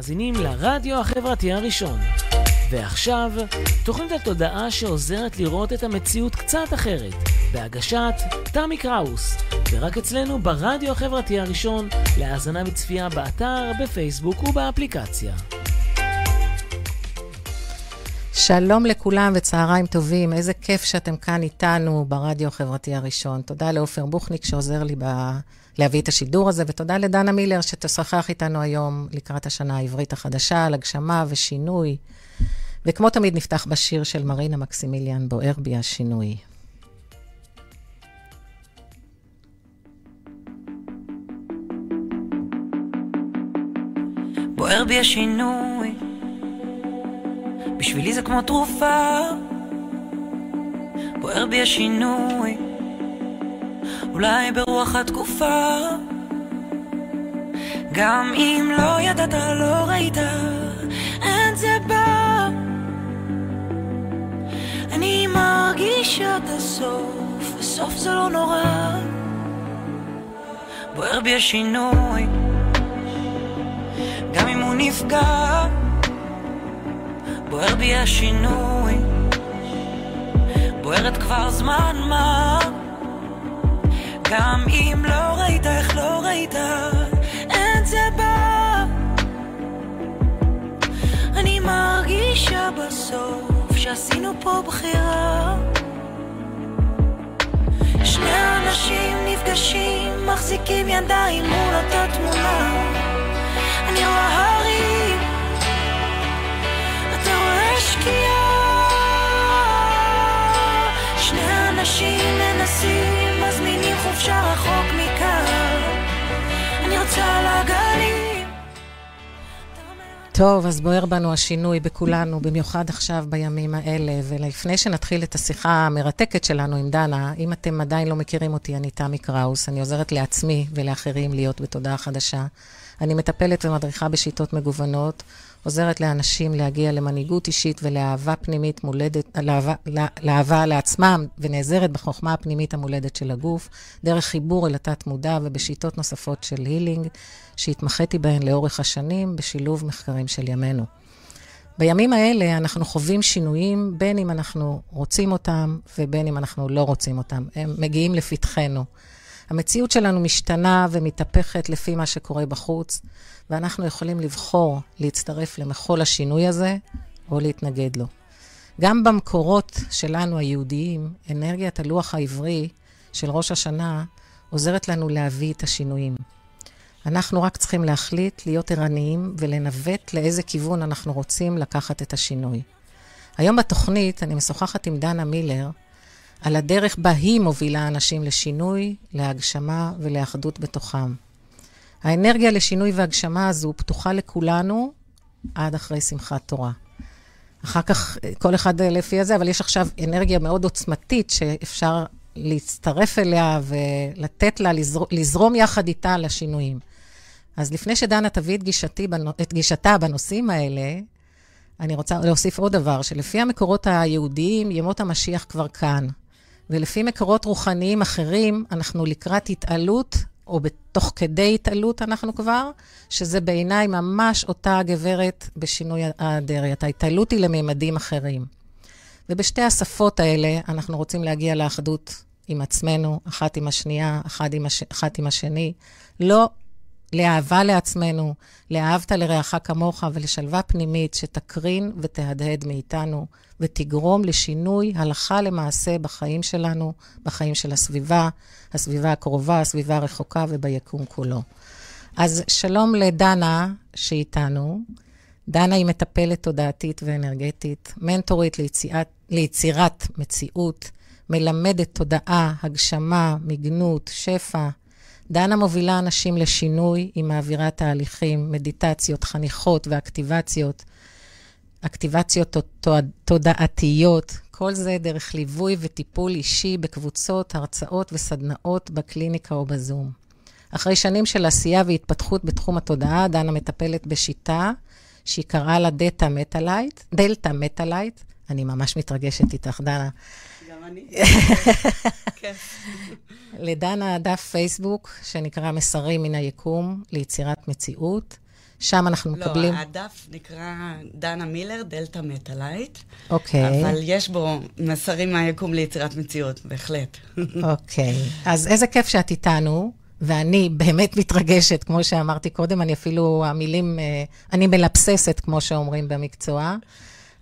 מאזינים לרדיו החברתי הראשון. ועכשיו, תוכנית התודעה שעוזרת לראות את המציאות קצת אחרת, בהגשת תמי קראוס, ורק אצלנו ברדיו החברתי הראשון, להאזנה וצפייה באתר, בפייסבוק ובאפליקציה. שלום לכולם וצהריים טובים, איזה כיף שאתם כאן איתנו ברדיו החברתי הראשון. תודה לעופר בוכניק שעוזר לי ב... להביא את השידור הזה, ותודה לדנה מילר שתשוחח איתנו היום לקראת השנה העברית החדשה על הגשמה ושינוי. וכמו תמיד נפתח בשיר של מרינה מקסימיליאן, בוער בי השינוי. בוער בי השינוי, בשבילי זה כמו תרופה. בוער בי השינוי, אולי ברוח התקופה. גם אם לא ידעת, לא ראית, אין זה בא. אני מרגיש עד הסוף, בסוף זה לא נורא. בוער בי השינוי, גם אם הוא נפגע. בוער בי השינוי, בוערת כבר זמן מה. גם אם לא ראית, איך לא ראית, אין זה בא. אני מרגישה בסוף שעשינו פה בחירה. שני אנשים נפגשים, מחזיקים ידיים מול אותה תמונה. אני רואה הרים, טוב, אז בוער בנו השינוי בכולנו, במיוחד עכשיו בימים האלה. ולפני שנתחיל את השיחה המרתקת שלנו עם דנה, אם אתם עדיין לא מכירים אותי, אני תמי קראוס, אני עוזרת לעצמי ולאחרים להיות בתודעה חדשה. אני מטפלת ומדריכה בשיטות מגוונות, עוזרת לאנשים להגיע למנהיגות אישית ולאהבה פנימית מולדת, לאהבה, לאהבה לעצמם, ונעזרת בחוכמה הפנימית המולדת של הגוף, דרך חיבור אל התת-מודע ובשיטות נוספות של הילינג, שהתמחיתי בהן לאורך השנים, בשילוב מחקרים של ימינו. בימים האלה אנחנו חווים שינויים, בין אם אנחנו רוצים אותם ובין אם אנחנו לא רוצים אותם. הם מגיעים לפתחנו. המציאות שלנו משתנה ומתהפכת לפי מה שקורה בחוץ, ואנחנו יכולים לבחור להצטרף למחול השינוי הזה או להתנגד לו. גם במקורות שלנו, היהודיים, אנרגיית הלוח העברי של ראש השנה עוזרת לנו להביא את השינויים. אנחנו רק צריכים להחליט, להיות ערניים ולנווט לאיזה כיוון אנחנו רוצים לקחת את השינוי. היום בתוכנית אני משוחחת עם דנה מילר על הדרך בה היא מובילה אנשים לשינוי, להגשמה ולאחדות בתוכם. האנרגיה לשינוי והגשמה הזו פתוחה לכולנו עד אחרי שמחת תורה. אחר כך, כל אחד לפי הזה, אבל יש עכשיו אנרגיה מאוד עוצמתית שאפשר להצטרף אליה ולתת לה, לזר, לזרום יחד איתה לשינויים. אז לפני שדנה תביא את, גישתי, את גישתה בנושאים האלה, אני רוצה להוסיף עוד דבר, שלפי המקורות היהודיים, ימות המשיח כבר כאן. ולפי מקורות רוחניים אחרים, אנחנו לקראת התעלות, או בתוך כדי התעלות אנחנו כבר, שזה בעיניי ממש אותה הגברת בשינוי האדרת. ההתעלות היא לממדים אחרים. ובשתי השפות האלה אנחנו רוצים להגיע לאחדות עם עצמנו, אחת עם השנייה, אחת עם, הש... אחת עם השני. לא לאהבה לעצמנו, לאהבת לרעך כמוך ולשלווה פנימית שתקרין ותהדהד מאיתנו ותגרום לשינוי הלכה למעשה בחיים שלנו, בחיים של הסביבה, הסביבה הקרובה, הסביבה הרחוקה וביקום כולו. אז שלום לדנה שאיתנו. דנה היא מטפלת תודעתית ואנרגטית, מנטורית ליציאת, ליצירת מציאות, מלמדת תודעה, הגשמה, מגנות, שפע, דנה מובילה אנשים לשינוי, היא מעבירה תהליכים, מדיטציות, חניכות ואקטיבציות, אקטיבציות תודעתיות, כל זה דרך ליווי וטיפול אישי בקבוצות, הרצאות וסדנאות בקליניקה או בזום. אחרי שנים של עשייה והתפתחות בתחום התודעה, דנה מטפלת בשיטה שהיא קראה לה דלתא מטאלייט, מטאלייט. אני ממש מתרגשת איתך, דנה. אני. כן. לדנה דף פייסבוק שנקרא מסרים מן היקום ליצירת מציאות. שם אנחנו מקבלים... לא, הדף נקרא דנה מילר, דלתא מטאלייט. אוקיי. אבל יש בו מסרים מהיקום ליצירת מציאות, בהחלט. אוקיי. אז איזה כיף שאת איתנו, ואני באמת מתרגשת, כמו שאמרתי קודם, אני אפילו, המילים, אה, אני מלבססת, כמו שאומרים במקצוע.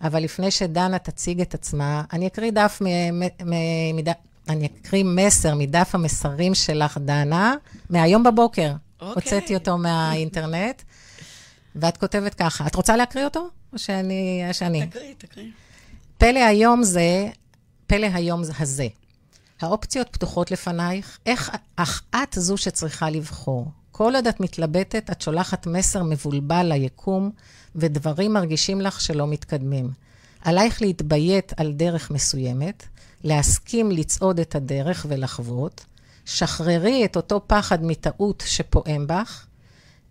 אבל לפני שדנה תציג את עצמה, אני אקריא דף מ... מ... מ... אני אקריא מסר מדף המסרים שלך, דנה, מהיום בבוקר. אוקיי. הוצאתי אותו מהאינטרנט, ואת כותבת ככה. את רוצה להקריא אותו? או שאני... שאני? תקריא, תקריא. פלא היום זה, פלא היום הזה. האופציות פתוחות לפנייך, איך, אך את זו שצריכה לבחור. כל עוד את מתלבטת, את שולחת מסר מבולבל ליקום, ודברים מרגישים לך שלא מתקדמים. עלייך להתביית על דרך מסוימת, להסכים לצעוד את הדרך ולחוות, שחררי את אותו פחד מטעות שפועם בך.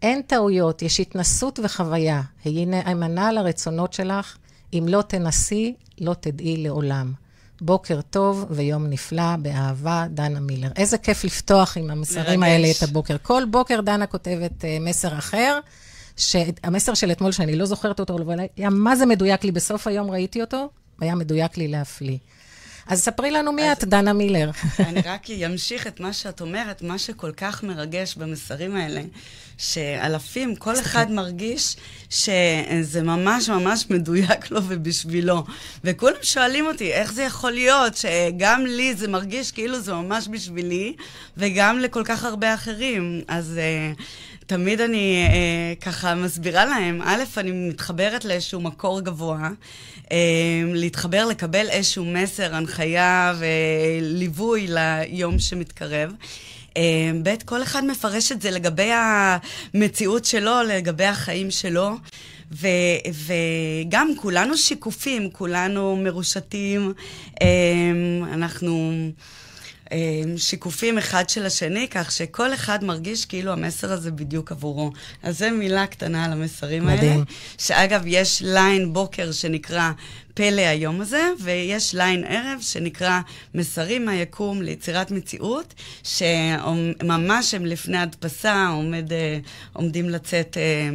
אין טעויות, יש התנסות וחוויה. היי נאמנה לרצונות שלך, אם לא תנסי, לא תדעי לעולם. בוקר טוב ויום נפלא, באהבה, דנה מילר. איזה כיף לפתוח עם המסרים מרגש. האלה את הבוקר. כל בוקר דנה כותבת uh, מסר אחר, שהמסר של אתמול, שאני לא זוכרת אותו, אבל היה מה זה מדויק לי, בסוף היום ראיתי אותו, היה מדויק לי להפליא. אז ספרי לנו מי את, דנה מילר. אני רק אמשיך את מה שאת אומרת, מה שכל כך מרגש במסרים האלה, שאלפים, כל אחד מרגיש שזה ממש ממש מדויק לו ובשבילו. וכולם שואלים אותי, איך זה יכול להיות שגם לי זה מרגיש כאילו זה ממש בשבילי, וגם לכל כך הרבה אחרים. אז... uh, תמיד אני אה, ככה מסבירה להם, א', אני מתחברת לאיזשהו מקור גבוה, אה, להתחבר, לקבל איזשהו מסר, הנחיה וליווי ליום שמתקרב. אה, ב', כל אחד מפרש את זה לגבי המציאות שלו, לגבי החיים שלו. ו, וגם כולנו שיקופים, כולנו מרושתים, אה, אנחנו... אה, שיקופים אחד של השני, כך שכל אחד מרגיש כאילו המסר הזה בדיוק עבורו. אז זו מילה קטנה על המסרים מדהים. האלה. שאגב, יש ליין בוקר שנקרא פלא היום הזה, ויש ליין ערב שנקרא מסרים מהיקום ליצירת מציאות, שממש הם לפני הדפסה, עומד, אה, עומדים לצאת אה,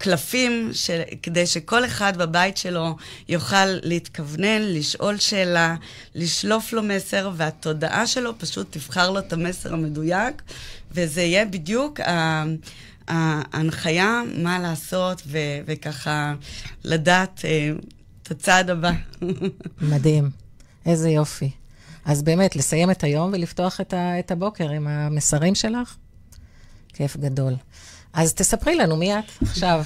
קלפים, ש... כדי שכל אחד בבית שלו יוכל להתכוונן, לשאול שאלה, לשלוף לו מסר, והתודעה שלו פשוט תבחר לו את המסר המדויק, וזה יהיה בדיוק. ההנחיה מה לעשות, ו... וככה לדעת אה, את הצעד הבא. מדהים. איזה יופי. אז באמת, לסיים את היום ולפתוח את, ה, את הבוקר עם המסרים שלך? כיף גדול. אז תספרי לנו מי את עכשיו.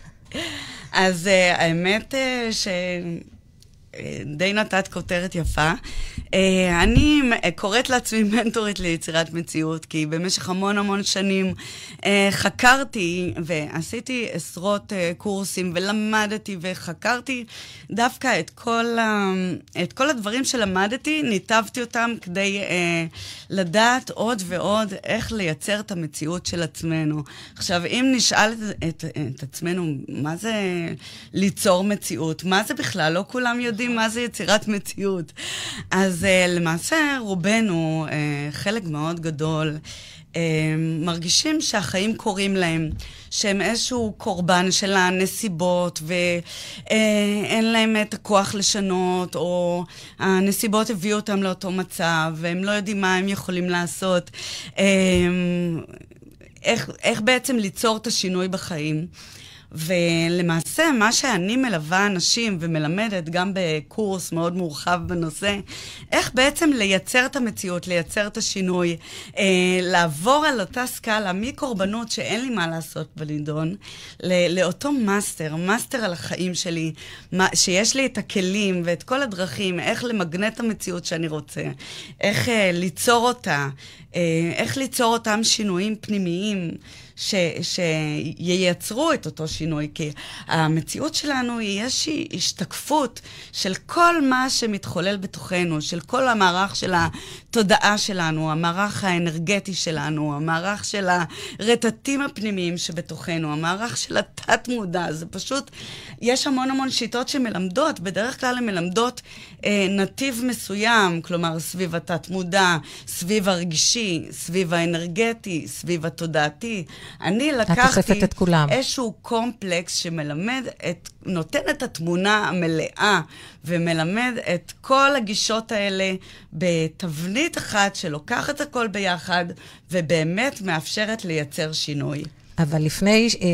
אז uh, האמת uh, ש... די נתת כותרת יפה. אה, אני קוראת לעצמי מנטורית ליצירת מציאות, כי במשך המון המון שנים אה, חקרתי ועשיתי עשרות אה, קורסים ולמדתי וחקרתי דווקא את כל, ה... את כל הדברים שלמדתי, ניתבתי אותם כדי לדעת עוד ועוד איך לייצר את המציאות של עצמנו. עכשיו, אם נשאל את, את, את עצמנו, מה זה ליצור מציאות? מה זה בכלל? לא כולם. יודעים מה זה יצירת מציאות. אז uh, למעשה, רובנו, uh, חלק מאוד גדול, uh, מרגישים שהחיים קורים להם, שהם איזשהו קורבן של הנסיבות, ואין uh, להם את הכוח לשנות, או הנסיבות הביאו אותם לאותו מצב, והם לא יודעים מה הם יכולים לעשות. איך, איך בעצם ליצור את השינוי בחיים. ולמעשה, מה שאני מלווה אנשים ומלמדת גם בקורס מאוד מורחב בנושא, איך בעצם לייצר את המציאות, לייצר את השינוי, אה, לעבור על אותה סקאלה מקורבנות שאין לי מה לעשות בנידון, לאותו מאסטר, מאסטר על החיים שלי, מה, שיש לי את הכלים ואת כל הדרכים, איך למגנט את המציאות שאני רוצה, איך אה, ליצור אותה, אה, איך ליצור אותם שינויים פנימיים. ש, שייצרו את אותו שינוי, כי המציאות שלנו היא איזושהי השתקפות של כל מה שמתחולל בתוכנו, של כל המערך של התודעה שלנו, המערך האנרגטי שלנו, המערך של הרטטים הפנימיים שבתוכנו, המערך של התת-מודע. זה פשוט, יש המון המון שיטות שמלמדות, בדרך כלל הן מלמדות אה, נתיב מסוים, כלומר, סביב התת-מודע, סביב הרגשי, סביב האנרגטי, סביב התודעתי. אני לקחתי איזשהו קומפלקס שמלמד את, נותן את התמונה המלאה ומלמד את כל הגישות האלה בתבנית אחת שלוקחת את הכל ביחד ובאמת מאפשרת לייצר שינוי. אבל לפני, אה,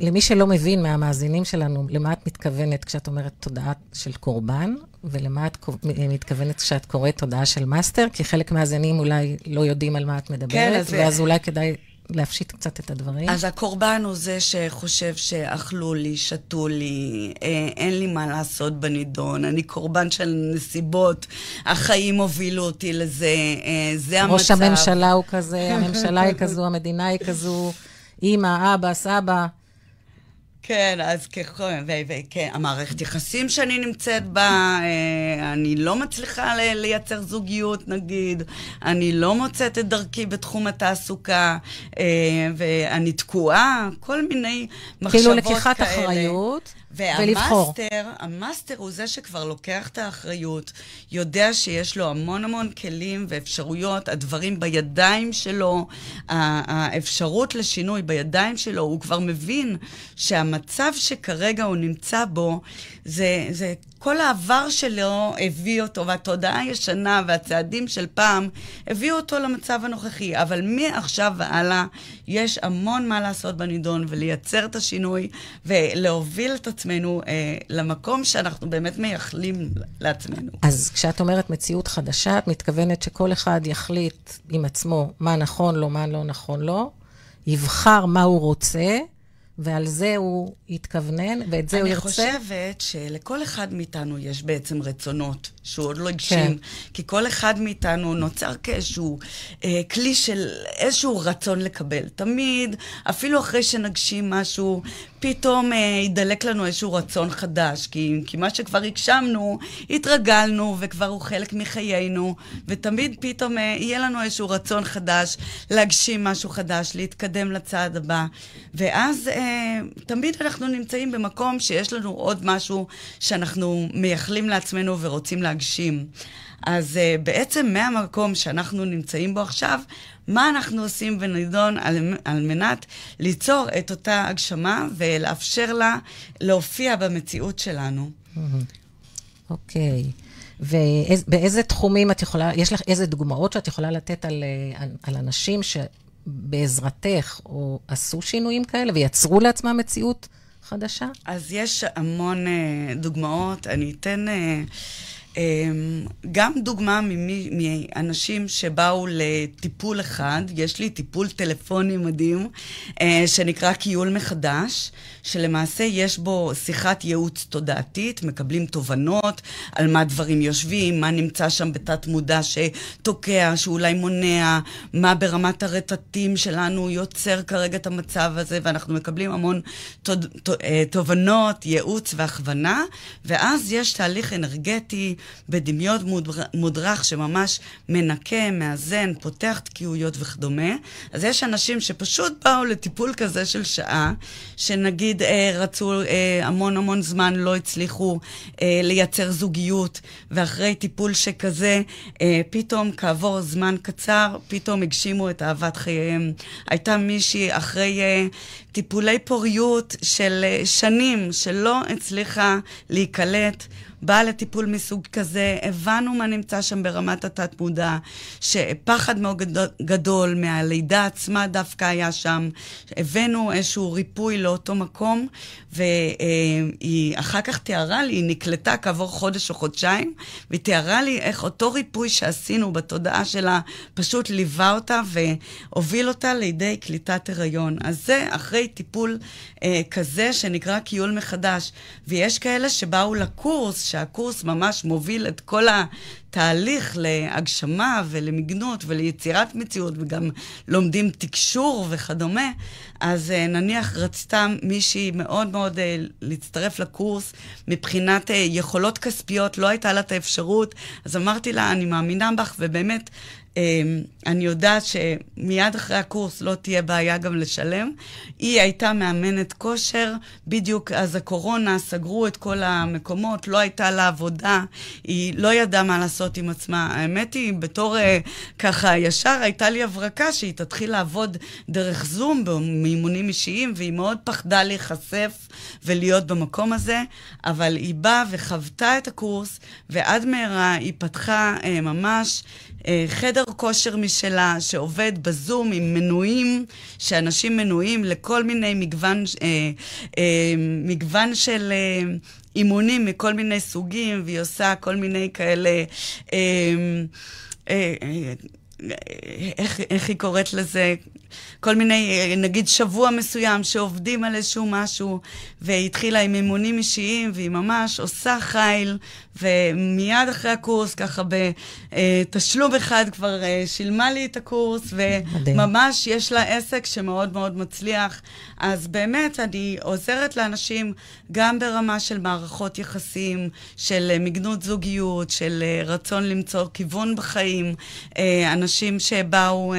למי שלא מבין מהמאזינים שלנו, למה את מתכוונת כשאת אומרת תודעה של קורבן, ולמה את מתכוונת כשאת קוראת תודעה של מאסטר? כי חלק מהמאזינים אולי לא יודעים על מה את מדברת, כן, אז... ואז אולי כדאי להפשיט קצת את הדברים. אז הקורבן הוא זה שחושב שאכלו לי, שתו לי, אה, אין לי מה לעשות בנידון, אני קורבן של נסיבות, החיים הובילו אותי לזה, אה, זה המצב. ראש הממשלה הוא כזה, הממשלה היא כזו, המדינה היא כזו. אימא, אבא, סבא. כן, אז ככל, וכן, המערכת יחסים שאני נמצאת בה, אה, אני לא מצליחה לייצר זוגיות, נגיד, אני לא מוצאת את דרכי בתחום התעסוקה, אה, ואני תקועה, כל מיני מחשבות כאילו כאלה. כאילו לקיחת אחריות. ולבחור. והמאסטר, המאסטר הוא זה שכבר לוקח את האחריות, יודע שיש לו המון המון כלים ואפשרויות, הדברים בידיים שלו, האפשרות לשינוי בידיים שלו, הוא כבר מבין שהמצב שכרגע הוא נמצא בו, זה, זה כל העבר שלו הביא אותו, והתודעה הישנה והצעדים של פעם הביאו אותו למצב הנוכחי. אבל מעכשיו והלאה יש המון מה לעשות בנידון ולייצר את השינוי ולהוביל את עצמנו אה, למקום שאנחנו באמת מייחלים לעצמנו. אז כשאת אומרת מציאות חדשה, את מתכוונת שכל אחד יחליט עם עצמו מה נכון לו, מה לא נכון לו, יבחר מה הוא רוצה. ועל זה הוא התכוונן, ואת זה הוא ירצה. אני חושבת שלכל אחד מאיתנו יש בעצם רצונות שהוא עוד לא הגשים, כן. כי כל אחד מאיתנו נוצר כאיזשהו אה, כלי של איזשהו רצון לקבל. תמיד, אפילו אחרי שנגשים משהו, פתאום אה, ידלק לנו איזשהו רצון חדש, כי, כי מה שכבר הגשמנו, התרגלנו, וכבר הוא חלק מחיינו, ותמיד פתאום אה, יהיה לנו איזשהו רצון חדש להגשים משהו חדש, להתקדם לצעד הבא. ואז אה, תמיד אנחנו נמצאים במקום שיש לנו עוד משהו שאנחנו מייחלים לעצמנו ורוצים להגשים. אז uh, בעצם מהמקום שאנחנו נמצאים בו עכשיו, מה אנחנו עושים בנידון על, על מנת ליצור את אותה הגשמה ולאפשר לה להופיע במציאות שלנו. אוקיי. Okay. ובאיזה תחומים את יכולה, יש לך איזה דוגמאות שאת יכולה לתת על, על, על אנשים שבעזרתך או עשו שינויים כאלה ויצרו לעצמם מציאות חדשה? אז יש המון uh, דוגמאות. אני אתן... Uh, גם דוגמה מאנשים שבאו לטיפול אחד, יש לי טיפול טלפוני מדהים אה, שנקרא קיול מחדש, שלמעשה יש בו שיחת ייעוץ תודעתית, מקבלים תובנות על מה דברים יושבים, מה נמצא שם בתת מודע שתוקע, שאולי מונע, מה ברמת הרטטים שלנו יוצר כרגע את המצב הזה, ואנחנו מקבלים המון אה, תובנות, ייעוץ והכוונה, ואז יש תהליך אנרגטי בדמיון מודרך שממש מנקה, מאזן, פותח תקיעויות וכדומה. אז יש אנשים שפשוט באו לטיפול כזה של שעה, שנגיד אה, רצו אה, המון המון זמן, לא הצליחו אה, לייצר זוגיות, ואחרי טיפול שכזה, אה, פתאום כעבור זמן קצר, פתאום הגשימו את אהבת חייהם. הייתה מישהי אחרי אה, טיפולי פוריות של אה, שנים שלא הצליחה להיקלט. באה לטיפול מסוג כזה, הבנו מה נמצא שם ברמת התת-מודע, שפחד מאוד גדול מהלידה עצמה דווקא היה שם. הבאנו איזשהו ריפוי לאותו מקום, והיא אחר כך תיארה לי, היא נקלטה כעבור חודש או חודשיים, והיא תיארה לי איך אותו ריפוי שעשינו בתודעה שלה, פשוט ליווה אותה והוביל אותה לידי קליטת הריון. אז זה אחרי טיפול אה, כזה שנקרא קיול מחדש. ויש כאלה שבאו לקורס, שהקורס ממש מוביל את כל תהליך להגשמה ולמגנות וליצירת מציאות, וגם לומדים תקשור וכדומה, אז אה, נניח רצתה מישהי מאוד מאוד אה, להצטרף לקורס מבחינת אה, יכולות כספיות, לא הייתה לה את האפשרות, אז אמרתי לה, אני מאמינה בך, ובאמת, אמ, אני יודעת שמיד אחרי הקורס לא תהיה בעיה גם לשלם. היא הייתה מאמנת כושר, בדיוק אז הקורונה, סגרו את כל המקומות, לא הייתה לה עבודה, היא לא ידעה מה לעשות עם עצמה. האמת היא, בתור אה, ככה ישר, הייתה לי הברקה שהיא תתחיל לעבוד דרך זום באימונים אישיים, והיא מאוד פחדה להיחשף ולהיות במקום הזה, אבל היא באה וחוותה את הקורס, ועד מהרה היא פתחה אה, ממש... אה, חדר כושר משלה, שעובד בזום עם מנויים, שאנשים מנויים לכל מיני מגוון, אה, אה, מגוון של... אה, אימונים מכל מיני סוגים, והיא עושה כל מיני כאלה, אה, אה, אה, איך, איך היא קוראת לזה? כל מיני, אה, נגיד שבוע מסוים שעובדים על איזשהו משהו, והיא התחילה עם אימונים אישיים, והיא ממש עושה חיל, ומיד אחרי הקורס, ככה בתשלום אחד כבר אה, שילמה לי את הקורס, וממש יש לה עסק שמאוד מאוד מצליח. אז באמת, אני עוזרת לאנשים גם ברמה של מערכות יחסים, של אה, מגנות זוגיות, של רצון למצוא כיוון בחיים. אנשים שבאו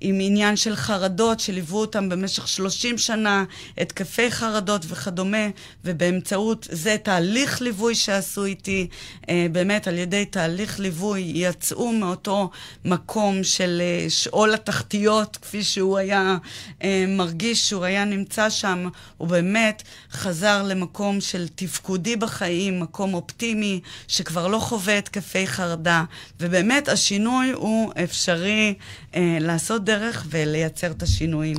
עם עניין של חרדות, שליוו אותם במשך 30 שנה, התקפי חרדות וכדומה, ובאמצעות זה תהליך ליווי שעשו איתי, אה, באמת על ידי תהליך ליווי יצאו מאותו מקום של אה, שאול התחתיות, כפי שהוא היה אה, מרגיש שהוא היה נמצא שם, הוא באמת חזר למקום של תפקודי בחיים, מקום אופטימי, שכבר לא חווה התקפי חרדה, ובאמת השינוי הוא אפשרי אה, לעשות דרך ולייצר את השינויים.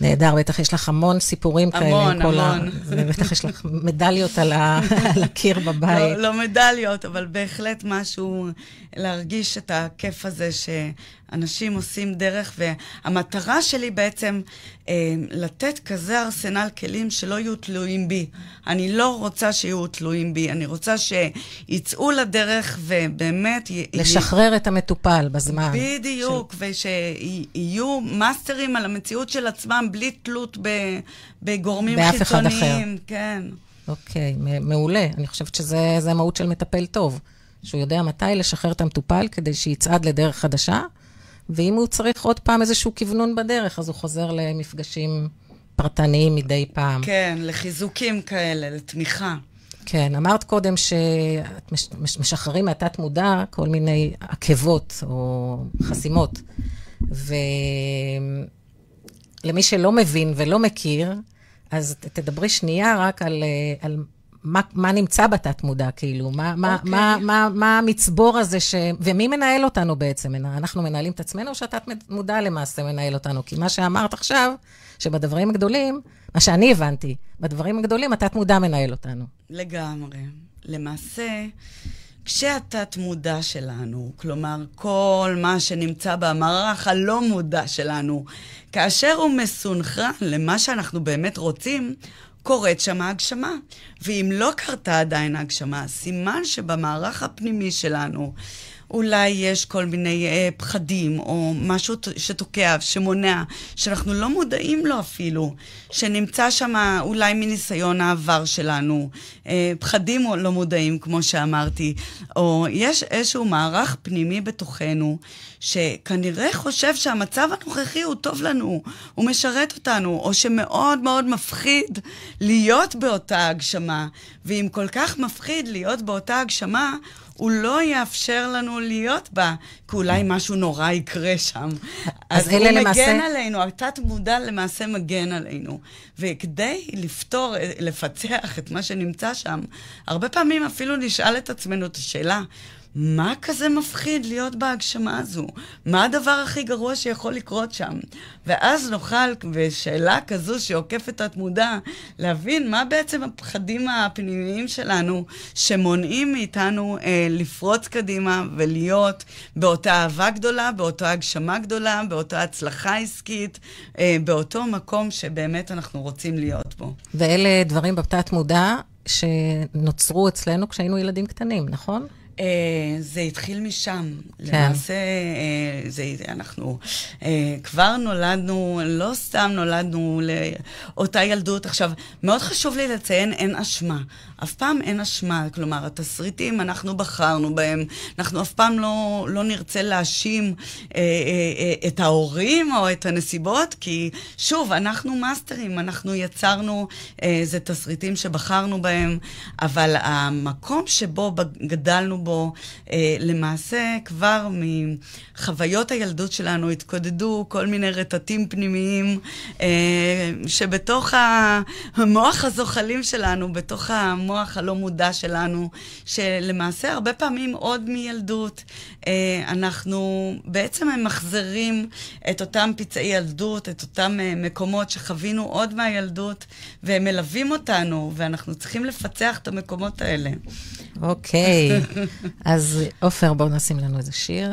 נהדר, בטח יש לך המון סיפורים כאלה. המון, המון. ובטח יש לך מדליות על, ה... על הקיר בבית. לא, לא מדליות, אבל בהחלט משהו להרגיש את הכיף הזה שאנשים עושים דרך, והמטרה שלי בעצם אה, לתת כזה ארסנל כלים שלא יהיו תלויים בי. אני לא רוצה שיהיו תלויים בי, אני רוצה שיצאו לדרך ובאמת... לשחרר י... את המטופל בזמן. בדיוק, של... ושיהיו מאסטרים על המציאות של עצמם בלי תלות ב... בגורמים באף חיצוניים. באף אחד אחר. כן. אוקיי, מעולה. אני חושבת שזה המהות של מטפל טוב. שהוא יודע מתי לשחרר את המטופל כדי שיצעד לדרך חדשה, ואם הוא צריך עוד פעם איזשהו כוונון בדרך, אז הוא חוזר למפגשים פרטניים מדי פעם. כן, לחיזוקים כאלה, לתמיכה. כן, אמרת קודם שאת משחררים מהתת-מודע כל מיני עקבות או חסימות. ולמי שלא מבין ולא מכיר, אז תדברי שנייה רק על, על מה, מה נמצא בתת-מודע, כאילו? מה, מה, okay. מה, מה, מה המצבור הזה ש... ומי מנהל אותנו בעצם? אנחנו מנהלים את עצמנו, או שהתת-מודע למעשה מנהל אותנו? כי מה שאמרת עכשיו, שבדברים הגדולים, מה שאני הבנתי, בדברים הגדולים התת-מודע מנהל אותנו. לגמרי. למעשה, כשהתת-מודע שלנו, כלומר, כל מה שנמצא במערך הלא מודע שלנו, כאשר הוא מסונכרן למה שאנחנו באמת רוצים, קורית שם ההגשמה. ואם לא קרתה עדיין ההגשמה, סימן שבמערך הפנימי שלנו אולי יש כל מיני אה, פחדים, או משהו שתוקע, שמונע, שאנחנו לא מודעים לו אפילו, שנמצא שם אולי מניסיון העבר שלנו, אה, פחדים לא מודעים, כמו שאמרתי, או יש איזשהו מערך פנימי בתוכנו, שכנראה חושב שהמצב הנוכחי הוא טוב לנו, הוא משרת אותנו, או שמאוד מאוד מפחיד להיות באותה הגשמה, ואם כל כך מפחיד להיות באותה הגשמה, הוא לא יאפשר לנו להיות בה, כי אולי משהו נורא יקרה שם. אז, אז הוא מגן למעשה... עלינו, התת-מודע למעשה מגן עלינו. וכדי לפתור, לפצח את מה שנמצא שם, הרבה פעמים אפילו נשאל את עצמנו את השאלה, מה כזה מפחיד להיות בהגשמה הזו? מה הדבר הכי גרוע שיכול לקרות שם? ואז נוכל, בשאלה כזו שעוקפת את מודע, להבין מה בעצם הפחדים הפנימיים שלנו שמונעים מאיתנו אה, לפרוץ קדימה ולהיות באותה אהבה גדולה, באותה הגשמה גדולה, באותה הצלחה עסקית, אה, באותו מקום שבאמת אנחנו רוצים להיות בו. ואלה דברים בתת מודע שנוצרו אצלנו כשהיינו ילדים קטנים, נכון? אה, זה התחיל משם. כן. למעשה, אה, זה, אנחנו אה, כבר נולדנו, לא סתם נולדנו לאותה ילדות. עכשיו, מאוד חשוב לי לציין, אין אשמה. אף פעם אין אשמה. כלומר, התסריטים, אנחנו בחרנו בהם. אנחנו אף פעם לא, לא נרצה להאשים אה, אה, אה, את ההורים או את הנסיבות, כי שוב, אנחנו מאסטרים, אנחנו יצרנו, אה, זה תסריטים שבחרנו בהם, אבל המקום שבו גדלנו בו, אה, למעשה כבר מחוויות הילדות שלנו התקודדו כל מיני רטטים פנימיים אה, שבתוך המוח הזוחלים שלנו, בתוך המוח הלא מודע שלנו, שלמעשה הרבה פעמים עוד מילדות אה, אנחנו בעצם ממחזרים את אותם פצעי ילדות, את אותם מקומות שחווינו עוד מהילדות, והם מלווים אותנו, ואנחנו צריכים לפצח את המקומות האלה. אוקיי, אז עופר, בואו נשים לנו איזה שיר.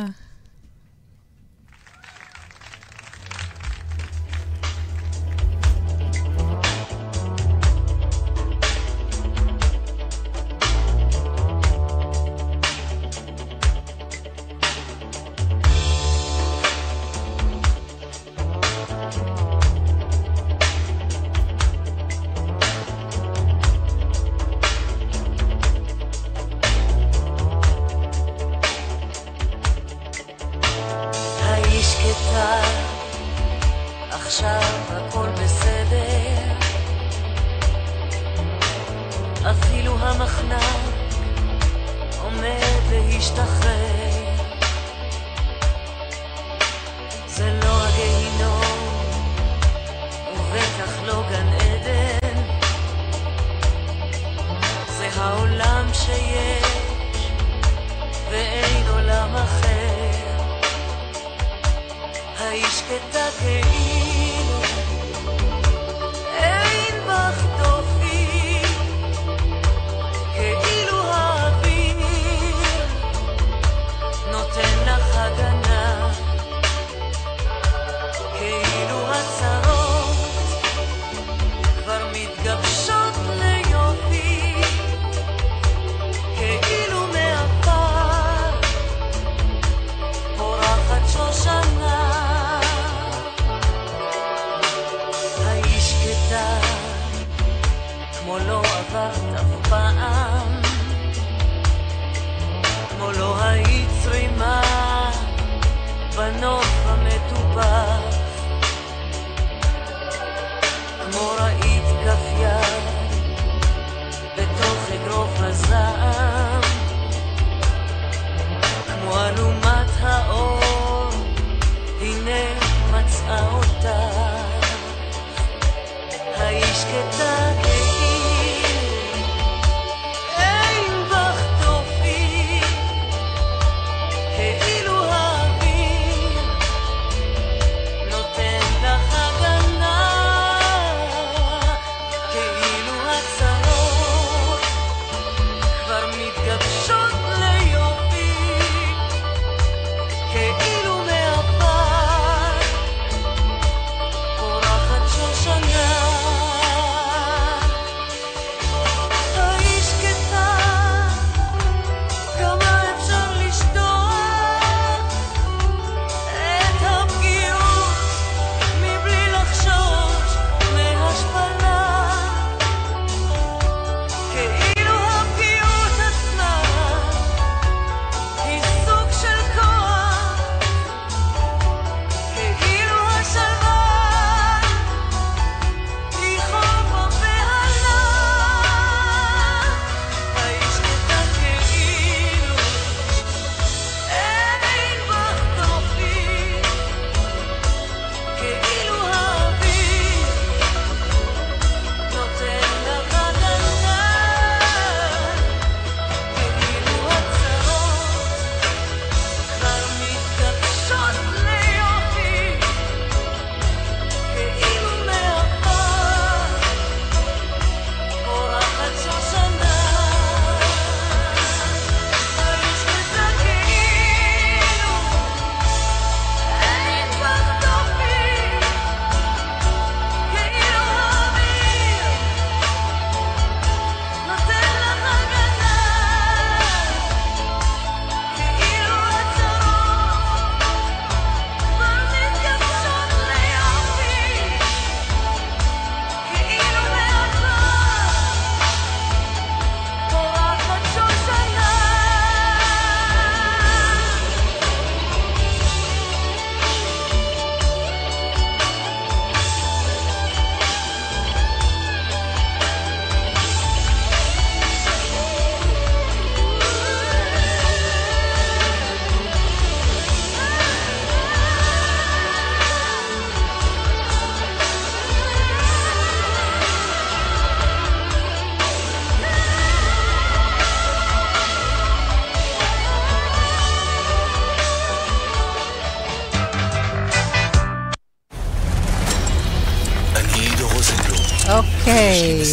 אוקיי.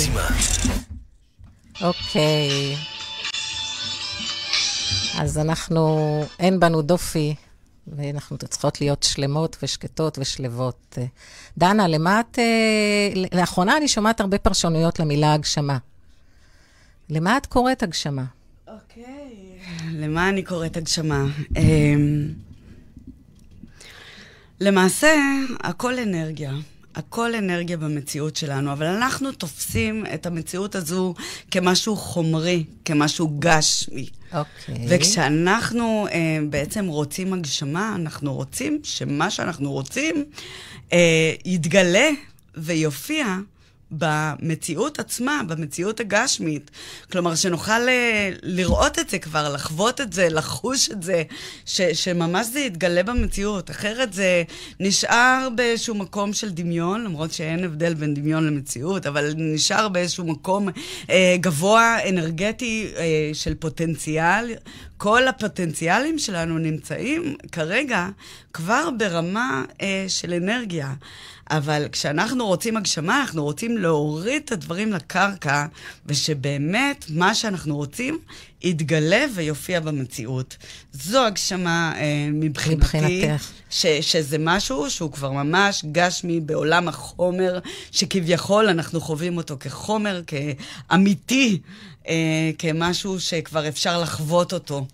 אוקיי. אז אנחנו, אין בנו דופי, ואנחנו צריכות להיות שלמות ושקטות ושלוות. אה, דנה, למה את... אה, לאחרונה אני שומעת הרבה פרשנויות למילה הגשמה. למה את קוראת הגשמה? אוקיי. למה אני קוראת הגשמה? אמ, למעשה, הכל אנרגיה. הכל אנרגיה במציאות שלנו, אבל אנחנו תופסים את המציאות הזו כמשהו חומרי, כמשהו גשמי. אוקיי. וכשאנחנו אה, בעצם רוצים הגשמה, אנחנו רוצים שמה שאנחנו רוצים אה, יתגלה ויופיע במציאות עצמה, במציאות הגשמית. כלומר, שנוכל אה, לראות את זה כבר, לחוות את זה, לחוש את זה, ש, שממש זה יתגלה במציאות. אחרת זה נשאר באיזשהו מקום של דמיון, למרות שאין הבדל בין דמיון למציאות, אבל נשאר באיזשהו מקום אה, גבוה, אנרגטי, אה, של פוטנציאל. כל הפוטנציאלים שלנו נמצאים כרגע כבר ברמה אה, של אנרגיה. אבל כשאנחנו רוצים הגשמה, אנחנו רוצים להוריד את הדברים לקרקע, ושבאמת מה שאנחנו רוצים יתגלה ויופיע במציאות. זו הגשמה אה, מבחינתי. מבחינתך. ש, שזה משהו שהוא כבר ממש גשמי בעולם החומר, שכביכול אנחנו חווים אותו כחומר, כאמיתי, אה, כמשהו שכבר אפשר לחוות אותו.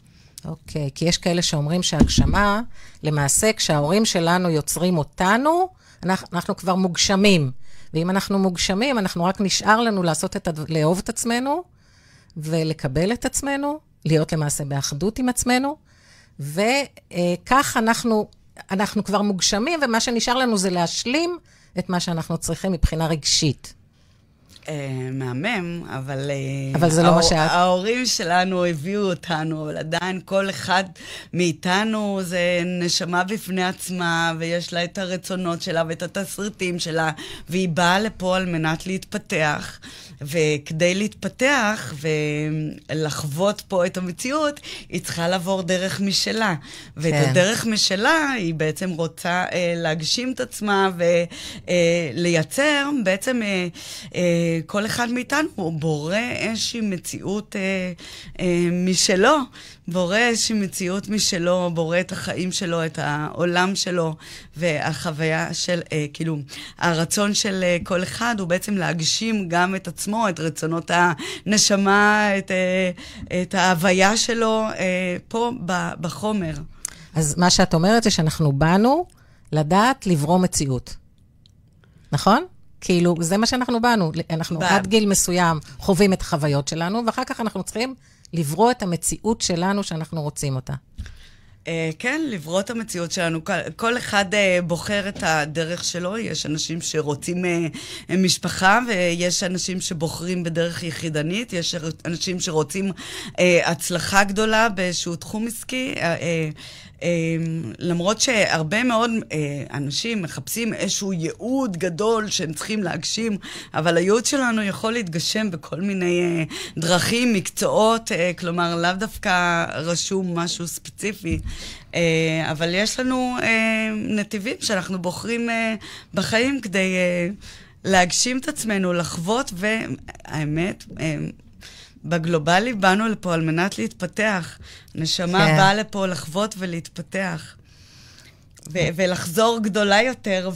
אוקיי, כי יש כאלה שאומרים שהגשמה, למעשה, כשההורים שלנו יוצרים אותנו, אנחנו, אנחנו כבר מוגשמים. ואם אנחנו מוגשמים, אנחנו רק נשאר לנו לעשות את, הדבר- לאהוב את עצמנו, ולקבל את עצמנו, להיות למעשה באחדות עם עצמנו, וכך אנחנו, אנחנו כבר מוגשמים, ומה שנשאר לנו זה להשלים את מה שאנחנו צריכים מבחינה רגשית. אה, מהמם, אבל... אה, אבל זה לא מה שאת. ההורים שלנו הביאו אותנו, אבל עדיין כל אחד מאיתנו זה נשמה בפני עצמה, ויש לה את הרצונות שלה ואת התסריטים שלה, והיא באה לפה על מנת להתפתח. וכדי להתפתח ולחוות פה את המציאות, היא צריכה לעבור דרך משלה. ואת כן. הדרך משלה, היא בעצם רוצה אה, להגשים את עצמה ולייצר, בעצם אה, אה, כל אחד מאיתנו בורא איזושהי מציאות אה, אה, משלו, בורא איזושהי מציאות משלו, בורא את החיים שלו, את העולם שלו, והחוויה של, אה, כאילו, הרצון של אה, כל אחד הוא בעצם להגשים גם את עצמו, את רצונות הנשמה, את, אה, את ההוויה שלו אה, פה ב- בחומר. אז מה שאת אומרת זה שאנחנו באנו לדעת לברוא מציאות. נכון? כאילו, זה מה שאנחנו באנו. אנחנו ב- עד גיל מסוים חווים את החוויות שלנו, ואחר כך אנחנו צריכים לברוא את המציאות שלנו שאנחנו רוצים אותה. אה, כן, לברוא את המציאות שלנו. כל, אחד uh, בוחר את הדרך שלו. יש אנשים שרוצים uh, משפחה, ויש אנשים שבוחרים בדרך יחידנית, יש אנשים שרוצים uh, הצלחה גדולה באיזשהו תחום עסקי. Um, למרות שהרבה מאוד uh, אנשים מחפשים איזשהו ייעוד גדול שהם צריכים להגשים, אבל הייעוד שלנו יכול להתגשם בכל מיני uh, דרכים, מקצועות, uh, כלומר, לאו דווקא רשום משהו ספציפי. אבל יש לנו נתיבים שאנחנו בוחרים בחיים כדי להגשים את עצמנו, לחוות, והאמת, בגלובלי באנו לפה על מנת להתפתח. נשמה כן. באה לפה לחוות ולהתפתח. ו- ולחזור גדולה יותר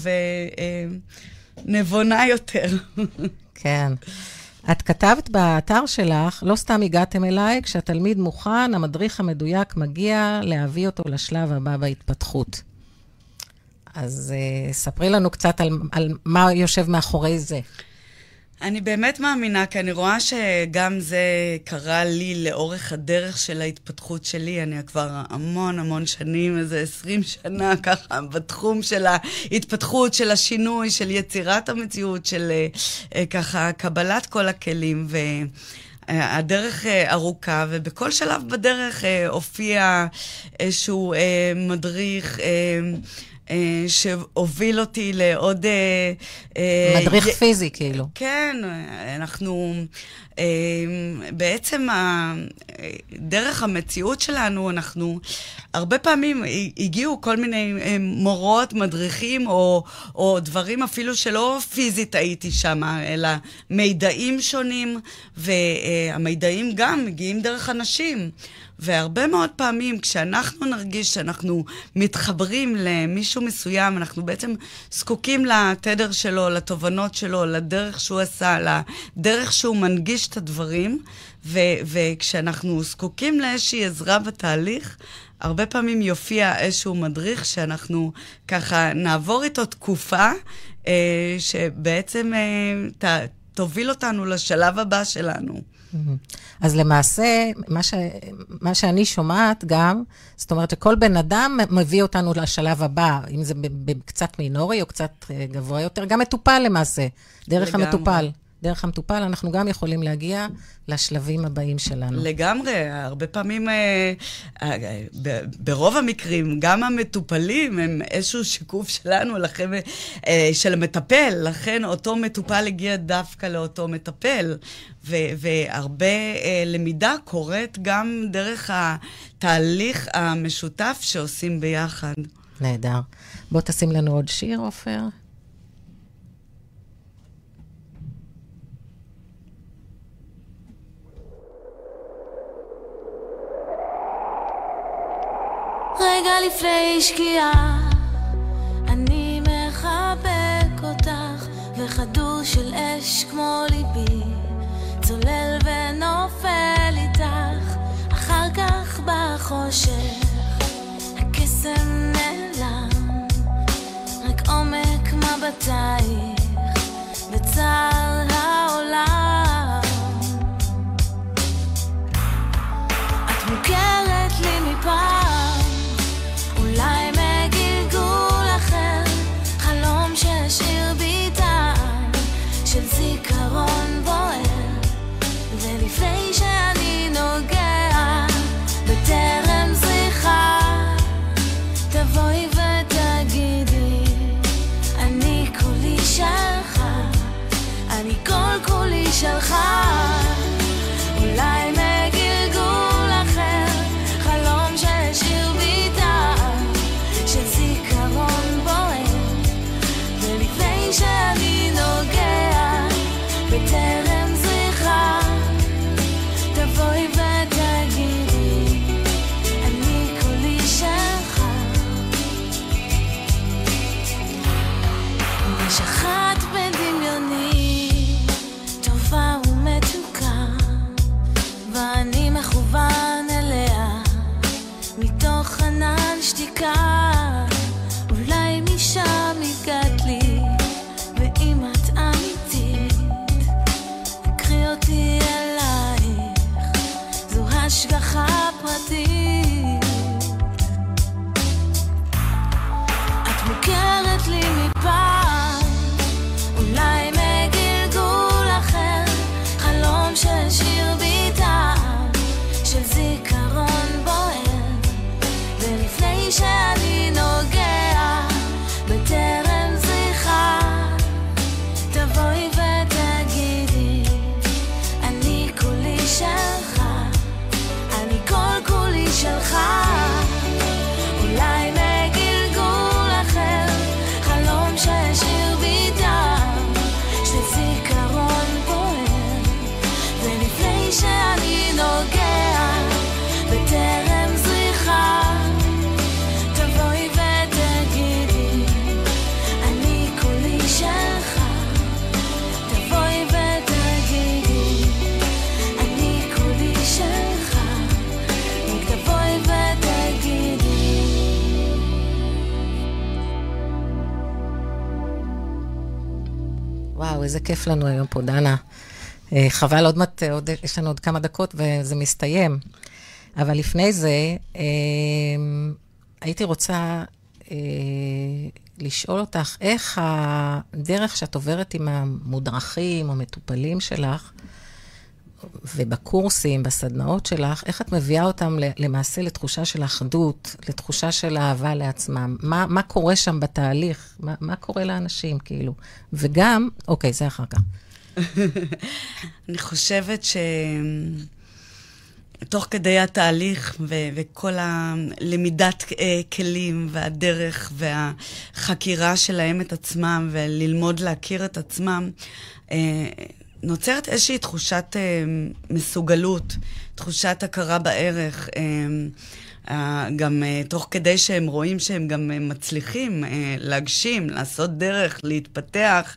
ונבונה יותר. כן. את כתבת באתר שלך, לא סתם הגעתם אליי, כשהתלמיד מוכן, המדריך המדויק מגיע להביא אותו לשלב הבא בהתפתחות. אז uh, ספרי לנו קצת על, על מה יושב מאחורי זה. אני באמת מאמינה, כי אני רואה שגם זה קרה לי לאורך הדרך של ההתפתחות שלי. אני כבר המון המון שנים, איזה 20 שנה ככה, בתחום של ההתפתחות, של השינוי, של יצירת המציאות, של אה, אה, ככה קבלת כל הכלים. ו... אה, הדרך ארוכה, ובכל שלב בדרך הופיע איזשהו מדריך שהוביל אותי לעוד... אה, אה, מדריך י- פיזי, כאילו. כן, אנחנו אה, בעצם ה- אה, דרך המציאות שלנו, אנחנו הרבה פעמים הגיעו כל מיני אה, מורות, מדריכים, או, או דברים אפילו שלא פיזית הייתי שם, אלא מידעים שונים, והמידעים גם מגיעים דרך אנשים. והרבה מאוד פעמים כשאנחנו נרגיש שאנחנו מתחברים למישהו מסוים, אנחנו בעצם זקוקים לתדר שלו, לתובנות שלו, לדרך שהוא עשה, לדרך שהוא מנגיש את הדברים, ו- וכשאנחנו זקוקים לאיזושהי עזרה בתהליך, הרבה פעמים יופיע איזשהו מדריך שאנחנו ככה נעבור איתו תקופה אה, שבעצם אה, ת, תוביל אותנו לשלב הבא שלנו. אז למעשה, מה, ש... מה שאני שומעת גם, זאת אומרת שכל בן אדם מביא אותנו לשלב הבא, אם זה קצת מינורי או קצת אה, גבוה יותר, גם מטופל למעשה, דרך לגמרי. המטופל. דרך המטופל, אנחנו גם יכולים להגיע לשלבים הבאים שלנו. לגמרי, הרבה פעמים, אה, אה, ברוב המקרים, גם המטופלים הם איזשהו שיקוף שלנו, לכן, אה, של המטפל, לכן אותו מטופל הגיע דווקא לאותו מטפל. ו- והרבה למידה קורית גם דרך התהליך המשותף שעושים ביחד. נהדר. בוא תשים לנו עוד שיר, עופר. רגע לפני שקיעה, אני מחבק אותך, וכדור של אש כמו ליבי, צולל ונופל איתך, אחר כך בחושך, הקסם נעלם, רק עומק מבטייך, בצער איזה כיף לנו היום פה, דנה. אה, חבל, עוד מעט, עוד, יש לנו עוד כמה דקות וזה מסתיים. אבל לפני זה, אה, הייתי רוצה אה, לשאול אותך, איך הדרך שאת עוברת עם המודרכים, המטופלים שלך, ובקורסים, בסדנאות שלך, איך את מביאה אותם למעשה לתחושה של אחדות, לתחושה של אהבה לעצמם? מה, מה קורה שם בתהליך? מה, מה קורה לאנשים, כאילו? וגם, אוקיי, זה אחר כך. אני חושבת ש... תוך כדי התהליך ו- וכל הלמידת uh, כלים והדרך והחקירה שלהם את עצמם וללמוד להכיר את עצמם, uh, נוצרת איזושהי תחושת uh, מסוגלות, תחושת הכרה בערך. Uh, גם uh, תוך כדי שהם רואים שהם גם מצליחים להגשים, לעשות דרך, להתפתח.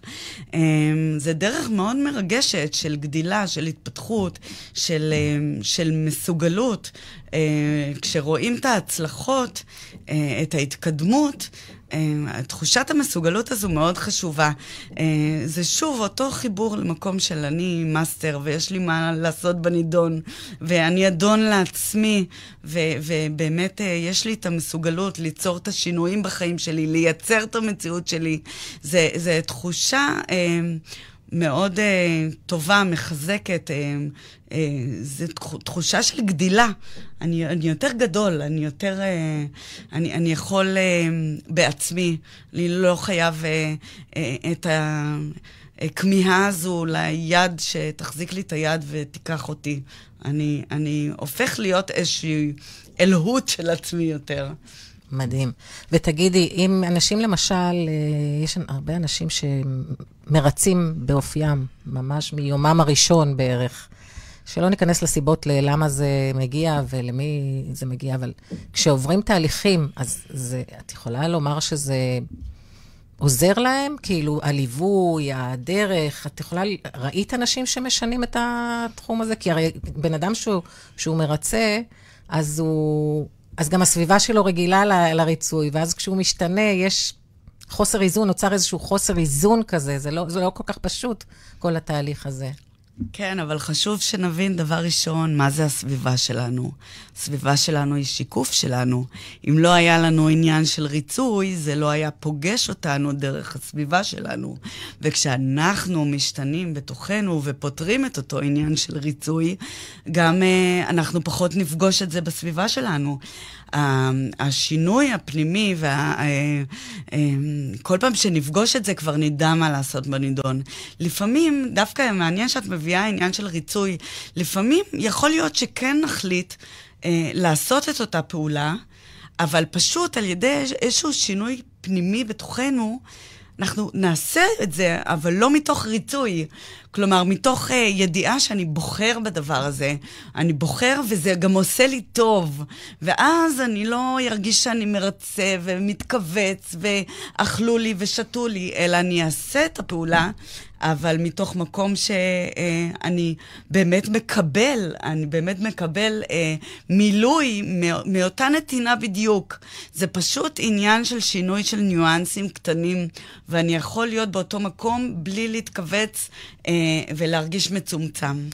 זה דרך מאוד מרגשת של גדילה, של התפתחות, של, של מסוגלות. אה, כשרואים את ההצלחות, אה, את ההתקדמות, אה, תחושת המסוגלות הזו מאוד חשובה. אה, זה שוב אותו חיבור למקום של אני מאסטר ויש לי מה לעשות בנידון, ואני אדון לעצמי, ו- ובאמת אה, יש לי את המסוגלות ליצור את השינויים בחיים שלי, לייצר את המציאות שלי. זה, זה תחושה... מאוד uh, טובה, מחזקת, uh, uh, זו תחושה של גדילה. אני, אני יותר גדול, אני יותר... Uh, אני, אני יכול uh, בעצמי, אני לא חייב uh, uh, את הכמיהה הזו ליד שתחזיק לי את היד ותיקח אותי. אני, אני הופך להיות איזושהי אלוהות של עצמי יותר. מדהים. ותגידי, אם אנשים למשל, אה, יש הרבה אנשים שמרצים באופיים, ממש מיומם הראשון בערך, שלא ניכנס לסיבות ללמה זה מגיע ולמי זה מגיע, אבל כשעוברים תהליכים, אז זה, את יכולה לומר שזה עוזר להם? כאילו, הליווי, הדרך, את יכולה, ראית אנשים שמשנים את התחום הזה? כי הרי בן אדם שהוא, שהוא מרצה, אז הוא... אז גם הסביבה שלו רגילה לריצוי, ואז כשהוא משתנה, יש חוסר איזון, נוצר איזשהו חוסר איזון כזה, זה לא, זה לא כל כך פשוט, כל התהליך הזה. כן, אבל חשוב שנבין דבר ראשון, מה זה הסביבה שלנו. הסביבה שלנו היא שיקוף שלנו. אם לא היה לנו עניין של ריצוי, זה לא היה פוגש אותנו דרך הסביבה שלנו. וכשאנחנו משתנים בתוכנו ופותרים את אותו עניין של ריצוי, גם uh, אנחנו פחות נפגוש את זה בסביבה שלנו. השינוי הפנימי, וכל אה, פעם שנפגוש את זה כבר נדע מה לעשות בנידון. לפעמים, דווקא מעניין שאת מביאה עניין של ריצוי, לפעמים יכול להיות שכן נחליט אה, לעשות את אותה פעולה, אבל פשוט על ידי איזשהו שינוי פנימי בתוכנו, אנחנו נעשה את זה, אבל לא מתוך ריצוי. כלומר, מתוך uh, ידיעה שאני בוחר בדבר הזה. אני בוחר וזה גם עושה לי טוב. ואז אני לא ארגיש שאני מרצה ומתכווץ ואכלו לי ושתו לי, אלא אני אעשה את הפעולה, אבל מתוך מקום שאני באמת מקבל, אני באמת מקבל אה, מילוי מאותה נתינה בדיוק. זה פשוט עניין של שינוי של ניואנסים קטנים, ואני יכול להיות באותו מקום בלי להתכווץ אה, ולהרגיש מצומצם.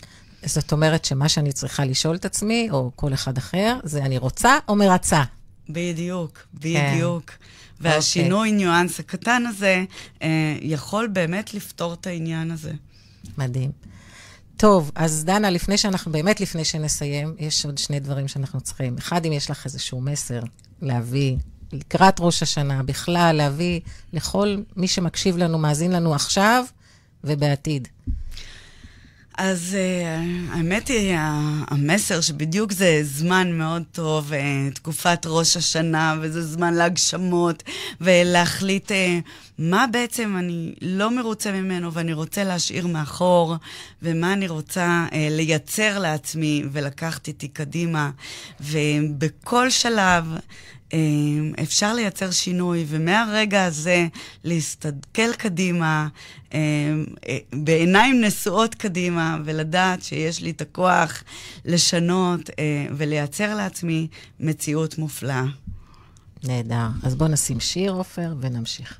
זאת אומרת שמה שאני צריכה לשאול את עצמי, או כל אחד אחר, זה אני רוצה או מרצה? בדיוק, בדיוק. כן. והשינוי, okay. אוקיי. ניואנס הקטן הזה, אה, יכול באמת לפתור את העניין הזה. מדהים. טוב, אז דנה, לפני שאנחנו, באמת לפני שנסיים, יש עוד שני דברים שאנחנו צריכים. אחד, אם יש לך איזשהו מסר להביא לקראת ראש השנה, בכלל, להביא לכל מי שמקשיב לנו, מאזין לנו עכשיו ובעתיד. אז uh, האמת היא, המסר שבדיוק זה זמן מאוד טוב, uh, תקופת ראש השנה, וזה זמן להגשמות, ולהחליט uh, מה בעצם אני לא מרוצה ממנו ואני רוצה להשאיר מאחור, ומה אני רוצה uh, לייצר לעצמי ולקחת איתי קדימה. ובכל שלב... אמ, אפשר לייצר שינוי, ומהרגע הזה להסתכל קדימה, אמ, אה, בעיניים נשואות קדימה, ולדעת שיש לי את הכוח לשנות אה, ולייצר לעצמי מציאות מופלאה. נהדר. אז בואו נשים שיר, עופר, ונמשיך.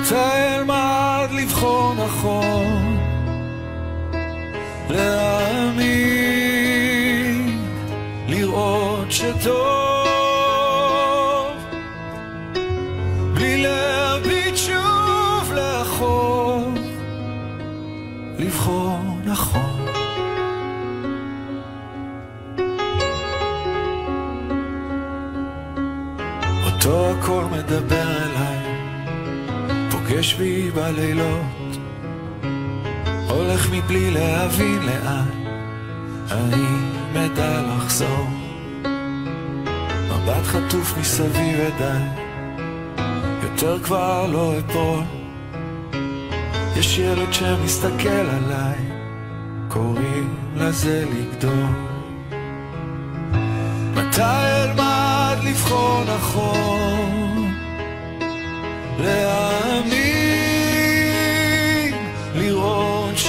מתי אלמד לבחור נכון, להאמין, לראות שטוב, בלי להביט שוב לאחור, לבחור נכון. אותו הקול מדבר אליי, פוגש בי בלילות, הולך מבלי להבין לאן, האם אדע לחזור? מבט חטוף מסביב ודי, יותר כבר לא אפול. יש ילד שמסתכל עליי, קוראים לזה לגדול. מתי אלמד לבחור נכון? להאמין,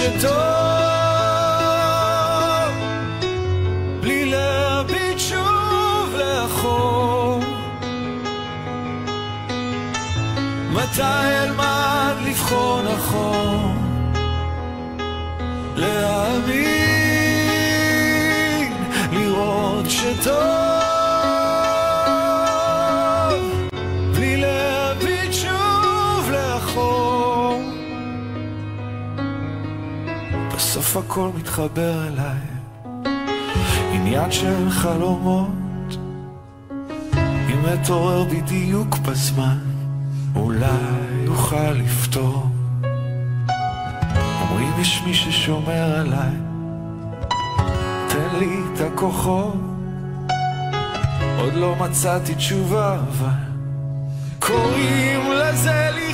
שטוב. מתי אלמד לבחור נכון? להאמין, לראות שטוב, בסוף הכל מתחבר אליי, עניין של חלומות. אם אתעורר בדיוק בזמן, אולי אוכל לפתור. אומרים יש מי ששומר עליי, תן לי את הכוחות. עוד לא מצאתי תשובה, אבל קוראים לזה לחיות.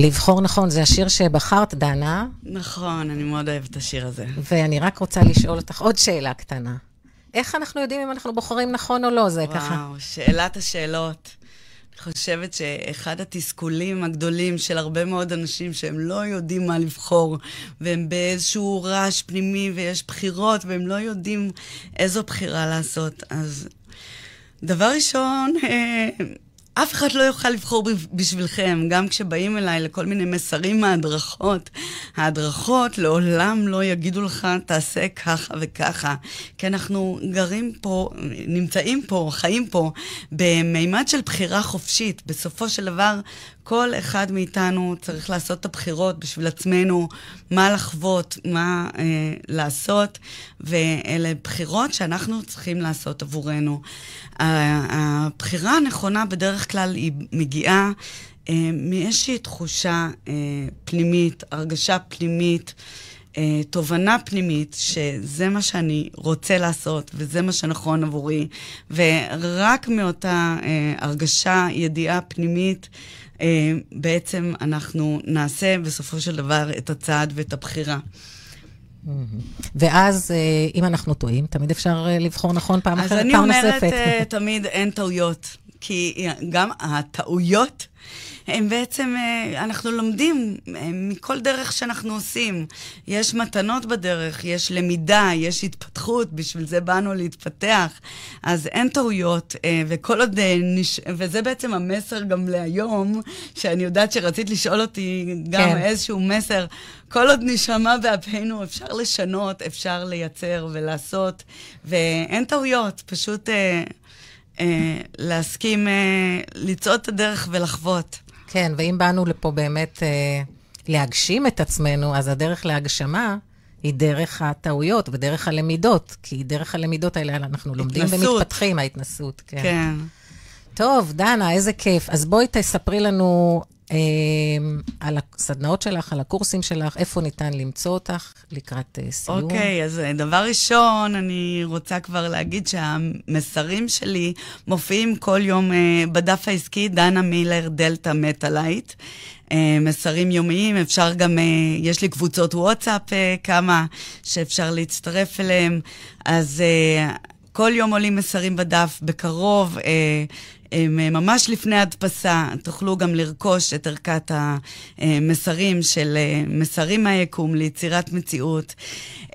לבחור נכון, זה השיר שבחרת, דנה, נכון, אני מאוד אוהבת את השיר הזה. ואני רק רוצה לשאול אותך עוד שאלה קטנה. איך אנחנו יודעים אם אנחנו בוחרים נכון או לא? זה ככה. וואו, שאלת השאלות. אני חושבת שאחד התסכולים הגדולים של הרבה מאוד אנשים שהם לא יודעים מה לבחור, והם באיזשהו רעש פנימי ויש בחירות, והם לא יודעים איזו בחירה לעשות. אז דבר ראשון, אה, אף אחד לא יוכל לבחור בשבילכם, גם כשבאים אליי לכל מיני מסרים מההדרכות. ההדרכות לעולם לא יגידו לך, תעשה ככה וככה. כי אנחנו גרים פה, נמצאים פה, חיים פה, במימד של בחירה חופשית. בסופו של דבר, כל אחד מאיתנו צריך לעשות את הבחירות בשביל עצמנו, מה לחוות, מה אה, לעשות, ואלה בחירות שאנחנו צריכים לעשות עבורנו. הבחירה הנכונה בדרך כלל היא מגיעה אה, מאיזושהי תחושה אה, פנימית, הרגשה פנימית. אה, תובנה פנימית שזה מה שאני רוצה לעשות וזה מה שנכון עבורי, ורק מאותה אה, הרגשה, ידיעה פנימית, אה, בעצם אנחנו נעשה בסופו של דבר את הצעד ואת הבחירה. ואז, אה, אם אנחנו טועים, תמיד אפשר אה, לבחור נכון פעם אז אחרת, אני פעם אומרת נוספת. אה, תמיד אין טעויות. כי גם הטעויות הם בעצם, אה, אנחנו לומדים אה, מכל דרך שאנחנו עושים. יש מתנות בדרך, יש למידה, יש התפתחות, בשביל זה באנו להתפתח. אז אין טעויות, אה, וכל עוד, נש... וזה בעצם המסר גם להיום, שאני יודעת שרצית לשאול אותי גם כן. איזשהו מסר. כל עוד נשמע באפינו, אפשר לשנות, אפשר לייצר ולעשות, ואין טעויות, פשוט אה, אה, להסכים אה, לצעוד את הדרך ולחוות. כן, ואם באנו לפה באמת אה, להגשים את עצמנו, אז הדרך להגשמה היא דרך הטעויות ודרך הלמידות, כי דרך הלמידות האלה אנחנו לומדים התנסות. ומתפתחים, ההתנסות. כן. כן. טוב, דנה, איזה כיף. אז בואי תספרי לנו אה, על הסדנאות שלך, על הקורסים שלך, איפה ניתן למצוא אותך לקראת אה, סיום. אוקיי, אוקיי, אז אה, דבר ראשון, אני רוצה כבר להגיד שהמסרים שלי מופיעים כל יום אה, בדף העסקי, דנה מילר, דלתא מטאלייט. מסרים יומיים, אפשר גם, יש לי קבוצות וואטסאפ כמה שאפשר להצטרף אליהם, אז כל יום עולים מסרים בדף, בקרוב אה, ממש לפני הדפסה, תוכלו גם לרכוש את ערכת המסרים של אה, מסרים מהיקום ליצירת מציאות.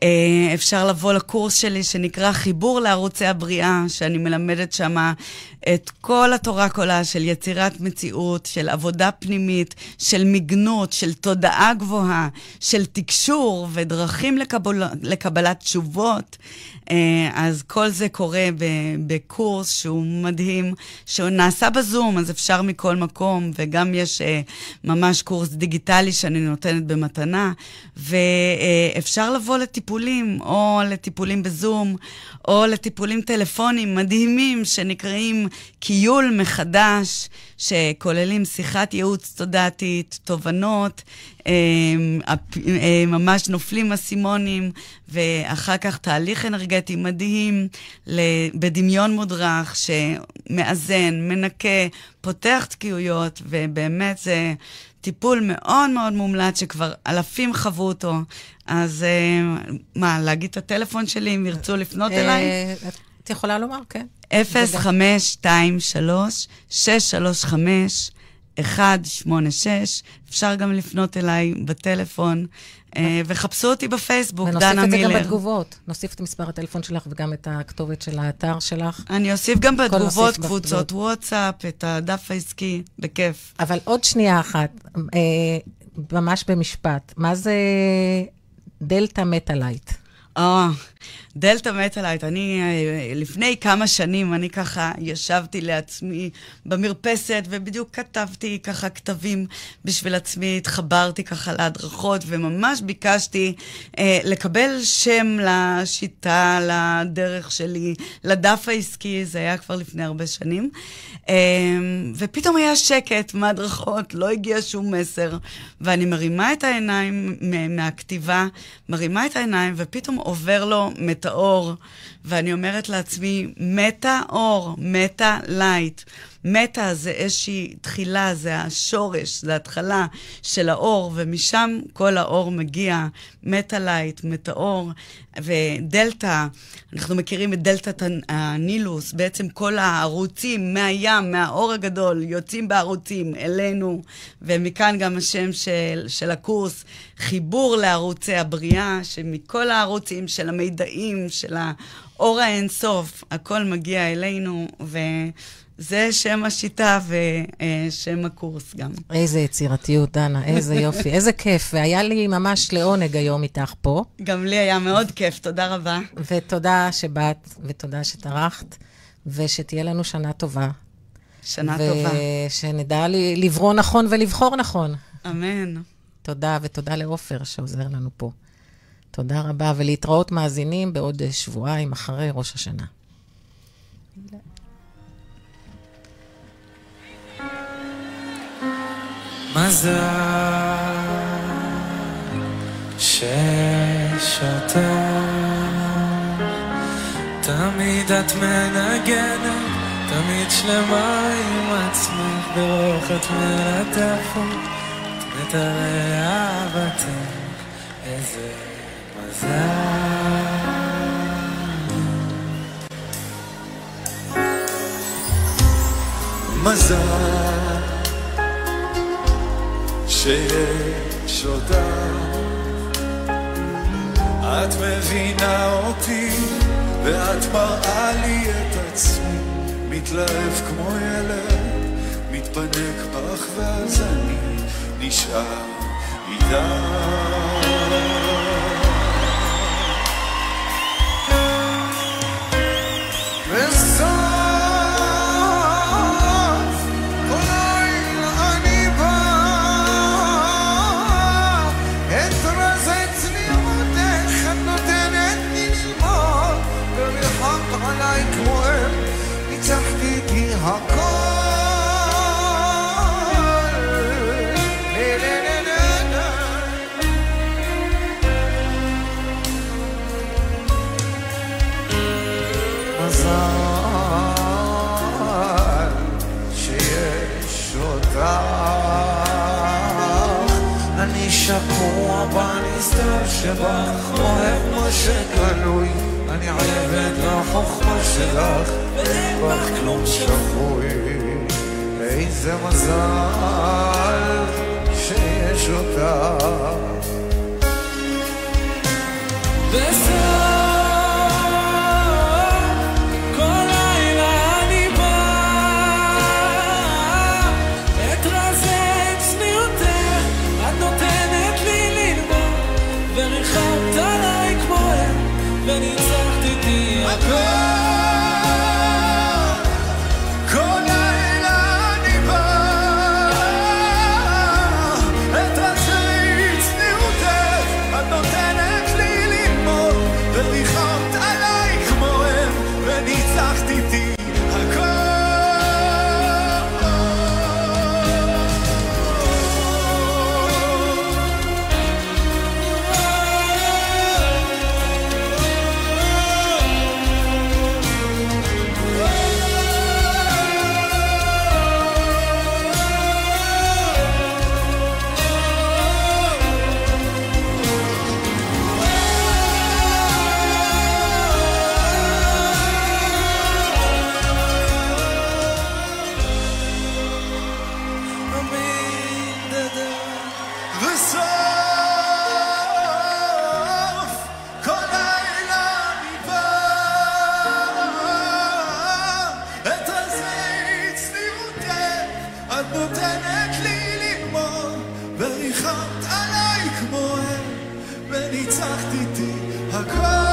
אה, אפשר לבוא לקורס שלי שנקרא חיבור לערוצי הבריאה, שאני מלמדת שם את כל התורה כולה של יצירת מציאות, של עבודה פנימית, של מגנות, של תודעה גבוהה, של תקשור ודרכים לקבל, לקבלת תשובות. אה, אז כל זה קורה בקורס שהוא מדהים, שהוא נעשה בזום, אז אפשר מכל מקום, וגם יש אה, ממש קורס דיגיטלי שאני נותנת במתנה, ואפשר לבוא לטיפולים, או לטיפולים בזום, או לטיפולים טלפונים מדהימים שנקראים קיול מחדש, שכוללים שיחת ייעוץ תודעתית, תובנות, ממש נופלים אסימונים, ואחר כך תהליך אנרגטי מדהים בדמיון מודרך שמאזן, מנקה, פותח תקיעויות, ובאמת זה טיפול מאוד מאוד מומלץ שכבר אלפים חוו אותו. אז אה, מה, להגיד את הטלפון שלי אם ירצו לפנות אה, אליי? את יכולה לומר, כן. 0523 635 186, אפשר גם לפנות אליי בטלפון, אה, וחפשו אותי בפייסבוק, דנה מילר. ונוסיף את זה גם בתגובות. נוסיף את מספר הטלפון שלך וגם את הכתובת של האתר שלך. אני אוסיף גם בתגובות, קבוצות וואטסאפ, את הדף העסקי, בכיף. אבל עוד שנייה אחת, אה, ממש במשפט, מה זה דלתא מטה-לייט? אה, דלתא מטאלייט, אני אה, לפני כמה שנים, אני ככה ישבתי לעצמי במרפסת ובדיוק כתבתי ככה כתבים בשביל עצמי, התחברתי ככה להדרכות וממש ביקשתי אה, לקבל שם לשיטה, לדרך שלי, לדף העסקי, זה היה כבר לפני הרבה שנים. אה, ופתאום היה שקט מהדרכות, לא הגיע שום מסר, ואני מרימה את העיניים מהכתיבה, מרימה את העיניים ופתאום עובר לו מטאור, ואני אומרת לעצמי, מטה אור, meta light. מטה זה איזושהי תחילה, זה השורש, זה התחלה של האור, ומשם כל האור מגיע, meta light, מטאור, ודלתא, אנחנו מכירים את דלתת הנילוס, בעצם כל הערוצים מהים, מהאור הגדול, יוצאים בערוצים אלינו, ומכאן גם השם של, של הקורס, חיבור לערוצי הבריאה, שמכל הערוצים של המידעים, של האור האינסוף, הכל מגיע אלינו, ו... זה שם השיטה ושם הקורס גם. איזה יצירתיות, דנה, איזה יופי, איזה כיף. והיה לי ממש לעונג היום איתך פה. גם לי היה מאוד כיף, תודה רבה. ותודה שבאת, ותודה שטרחת, ושתהיה לנו שנה טובה. שנה ו- טובה. ושנדע לברוא נכון ולבחור נכון. אמן. תודה, ותודה לעופר שעוזר לנו פה. תודה רבה, ולהתראות מאזינים בעוד שבועיים אחרי ראש השנה. מזל תמיד את מנגנת, תמיד שלמה עם עצמך ברוך את מלטפת, את מטרי אהבתך, איזה מזל. מזל שיש אותך את מבינה אותי ואת מראה לי את עצמי. מתלהב כמו ילד מתפנק בך ואז אני נשאר איתך שקוע בנסתר שבך, אוהב מה שגלוי, אני עבד לחוכמה שלך, ואין בך כלום שפוי. איזה מזל שיש אותך. across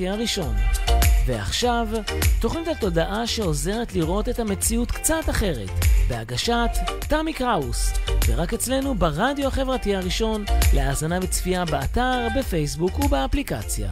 בסוף הראשון. ועכשיו, תוכנית התודעה שעוזרת לראות את המציאות קצת אחרת, בהגשת תמי קראוס, ורק אצלנו ברדיו החברתי הראשון, להאזנה וצפייה באתר, בפייסבוק ובאפליקציה.